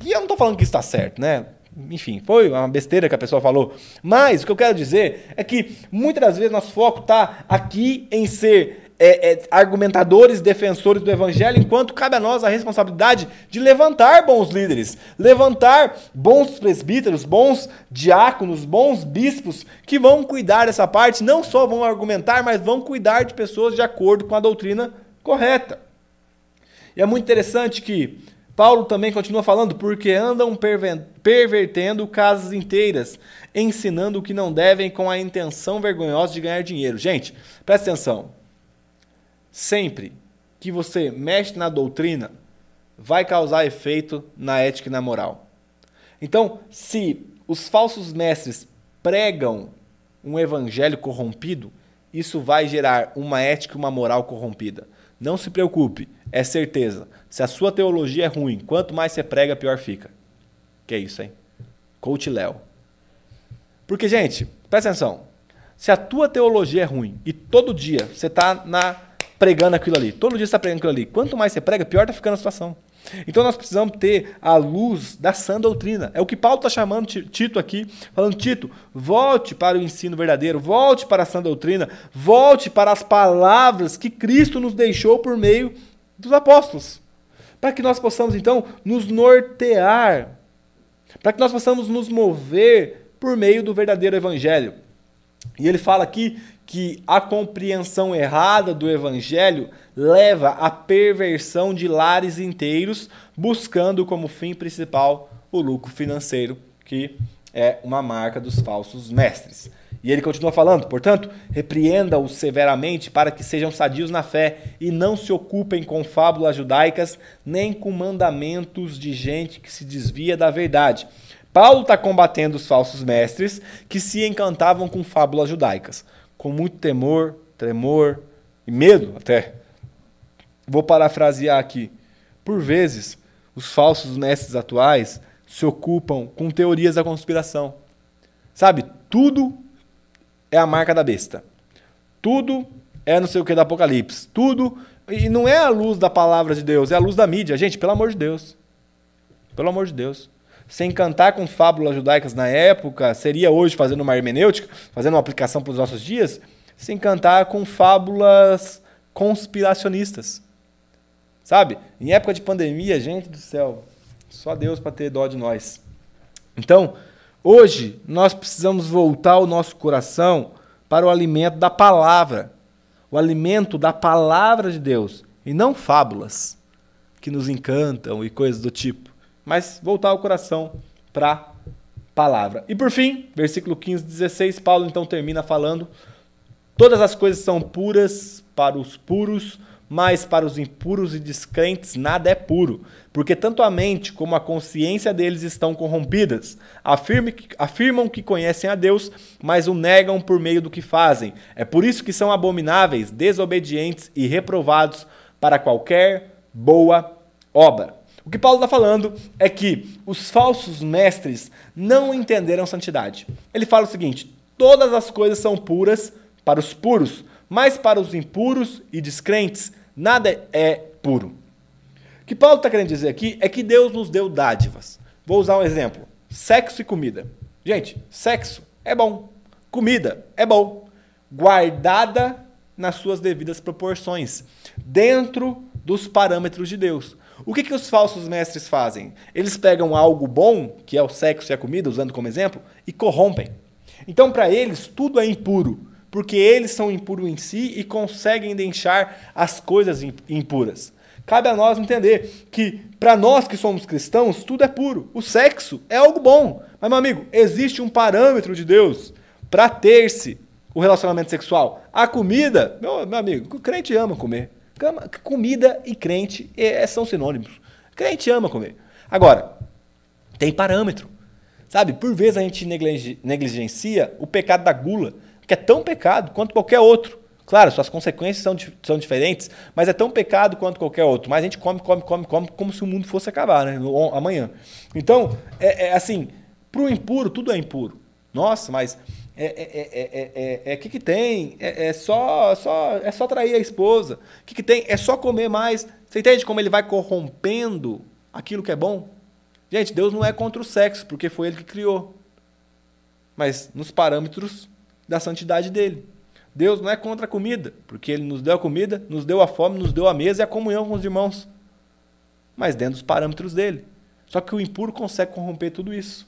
E eu não estou falando que está certo, né? Enfim, foi uma besteira que a pessoa falou. Mas o que eu quero dizer é que muitas das vezes nosso foco está aqui em ser é, é, argumentadores, defensores do evangelho, enquanto cabe a nós a responsabilidade de levantar bons líderes, levantar bons presbíteros, bons diáconos, bons bispos que vão cuidar dessa parte, não só vão argumentar, mas vão cuidar de pessoas de acordo com a doutrina correta. E é muito interessante que Paulo também continua falando, porque andam pervertendo casas inteiras, ensinando o que não devem com a intenção vergonhosa de ganhar dinheiro. Gente, presta atenção sempre que você mexe na doutrina, vai causar efeito na ética e na moral. Então, se os falsos mestres pregam um evangelho corrompido, isso vai gerar uma ética e uma moral corrompida. Não se preocupe, é certeza. Se a sua teologia é ruim, quanto mais você prega, pior fica. Que é isso, hein? Coach Léo. Porque, gente, presta atenção. Se a tua teologia é ruim e todo dia você está na pregando aquilo ali. Todo dia você está pregando aquilo ali. Quanto mais você prega, pior está ficando a situação. Então nós precisamos ter a luz da sã doutrina. É o que Paulo está chamando Tito aqui, falando: Tito, volte para o ensino verdadeiro, volte para a sã doutrina, volte para as palavras que Cristo nos deixou por meio dos apóstolos. Para que nós possamos então nos nortear, para que nós possamos nos mover por meio do verdadeiro evangelho. E ele fala aqui que a compreensão errada do evangelho leva à perversão de lares inteiros, buscando como fim principal o lucro financeiro, que é uma marca dos falsos mestres. E ele continua falando, portanto, repreenda-os severamente para que sejam sadios na fé e não se ocupem com fábulas judaicas nem com mandamentos de gente que se desvia da verdade. Paulo está combatendo os falsos mestres que se encantavam com fábulas judaicas com muito temor, tremor e medo até. Vou parafrasear aqui. Por vezes, os falsos mestres atuais se ocupam com teorias da conspiração. Sabe, tudo é a marca da besta. Tudo é não sei o que do Apocalipse. Tudo. E não é a luz da palavra de Deus, é a luz da mídia. Gente, pelo amor de Deus. Pelo amor de Deus sem cantar com fábulas judaicas na época, seria hoje fazendo uma hermenêutica, fazendo uma aplicação para os nossos dias, sem cantar com fábulas conspiracionistas. Sabe? Em época de pandemia, gente do céu, só Deus para ter dó de nós. Então, hoje nós precisamos voltar o nosso coração para o alimento da palavra. O alimento da palavra de Deus. E não fábulas que nos encantam e coisas do tipo. Mas voltar o coração para palavra. E por fim, versículo 15, 16, Paulo então termina falando: Todas as coisas são puras para os puros, mas para os impuros e descrentes nada é puro, porque tanto a mente como a consciência deles estão corrompidas. afirmam que conhecem a Deus, mas o negam por meio do que fazem. É por isso que são abomináveis, desobedientes e reprovados para qualquer boa obra. O que Paulo está falando é que os falsos mestres não entenderam santidade. Ele fala o seguinte: todas as coisas são puras para os puros, mas para os impuros e descrentes Nada é puro. O que Paulo está querendo dizer aqui é que Deus nos deu dádivas. Vou usar um exemplo: sexo e comida. Gente, sexo é bom, comida é bom, guardada nas suas devidas proporções, dentro dos parâmetros de Deus. O que, que os falsos mestres fazem? Eles pegam algo bom, que é o sexo e a comida, usando como exemplo, e corrompem. Então, para eles, tudo é impuro porque eles são impuros em si e conseguem deixar as coisas impuras. Cabe a nós entender que, para nós que somos cristãos, tudo é puro. O sexo é algo bom. Mas, meu amigo, existe um parâmetro de Deus para ter-se o relacionamento sexual. A comida, meu, meu amigo, o crente ama comer. Comida e crente é, são sinônimos. Crente ama comer. Agora, tem parâmetro. Sabe, por vezes a gente negligencia o pecado da gula que é tão pecado quanto qualquer outro. Claro, suas consequências são, são diferentes, mas é tão pecado quanto qualquer outro. Mas a gente come, come, come, come como se o mundo fosse acabar, né? Amanhã. Então, é, é assim, para o impuro, tudo é impuro. Nossa, mas é, é, é, é, que que tem? É, só, só, é só trair a esposa. O que, que tem? É só comer mais. Você entende como ele vai corrompendo aquilo que é bom? Gente, Deus não é contra o sexo, porque foi ele que criou. Mas nos parâmetros da santidade dele. Deus não é contra a comida, porque ele nos deu a comida, nos deu a fome, nos deu a mesa e a comunhão com os irmãos. Mas dentro dos parâmetros dele. Só que o impuro consegue corromper tudo isso.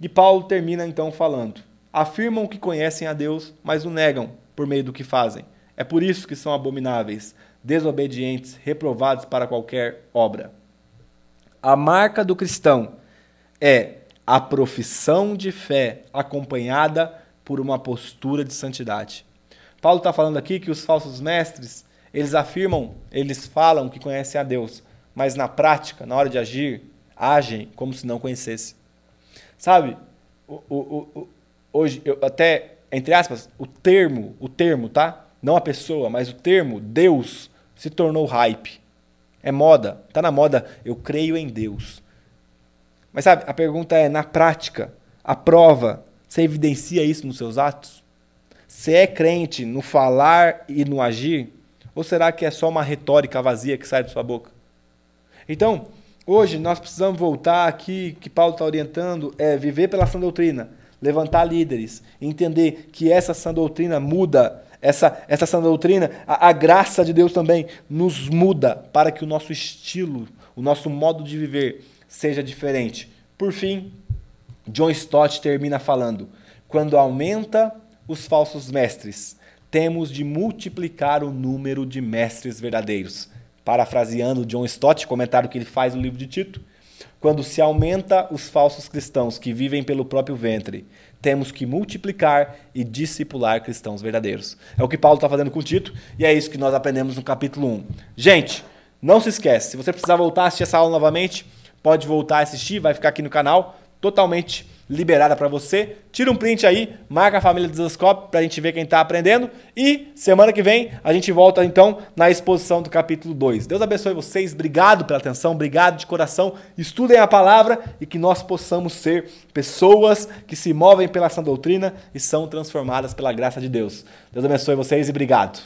E Paulo termina então falando: afirmam que conhecem a Deus, mas o negam por meio do que fazem. É por isso que são abomináveis, desobedientes, reprovados para qualquer obra. A marca do cristão é a profissão de fé acompanhada por uma postura de santidade. Paulo está falando aqui que os falsos mestres, eles afirmam, eles falam que conhecem a Deus, mas na prática, na hora de agir, agem como se não conhecessem. Sabe, o, o, o, hoje, eu, até, entre aspas, o termo, o termo, tá? Não a pessoa, mas o termo Deus se tornou hype. É moda, tá na moda, eu creio em Deus. Mas sabe, a pergunta é, na prática, a prova você evidencia isso nos seus atos? Você é crente no falar e no agir? Ou será que é só uma retórica vazia que sai da sua boca? Então, hoje nós precisamos voltar aqui, que Paulo está orientando, é viver pela sã doutrina, levantar líderes, entender que essa sã doutrina muda, essa, essa sã doutrina, a, a graça de Deus também nos muda para que o nosso estilo, o nosso modo de viver seja diferente. Por fim, John Stott termina falando: quando aumenta os falsos mestres, temos de multiplicar o número de mestres verdadeiros. Parafraseando John Stott, comentário que ele faz no livro de Tito, quando se aumenta os falsos cristãos que vivem pelo próprio ventre, temos que multiplicar e discipular cristãos verdadeiros. É o que Paulo está fazendo com Tito e é isso que nós aprendemos no capítulo 1. Gente, não se esquece, se você precisar voltar a assistir essa aula novamente, pode voltar a assistir, vai ficar aqui no canal totalmente liberada para você. Tira um print aí, marca a família do Desascope para a gente ver quem está aprendendo. E semana que vem a gente volta então na exposição do capítulo 2. Deus abençoe vocês, obrigado pela atenção, obrigado de coração. Estudem a palavra e que nós possamos ser pessoas que se movem pela sã doutrina e são transformadas pela graça de Deus. Deus abençoe vocês e obrigado.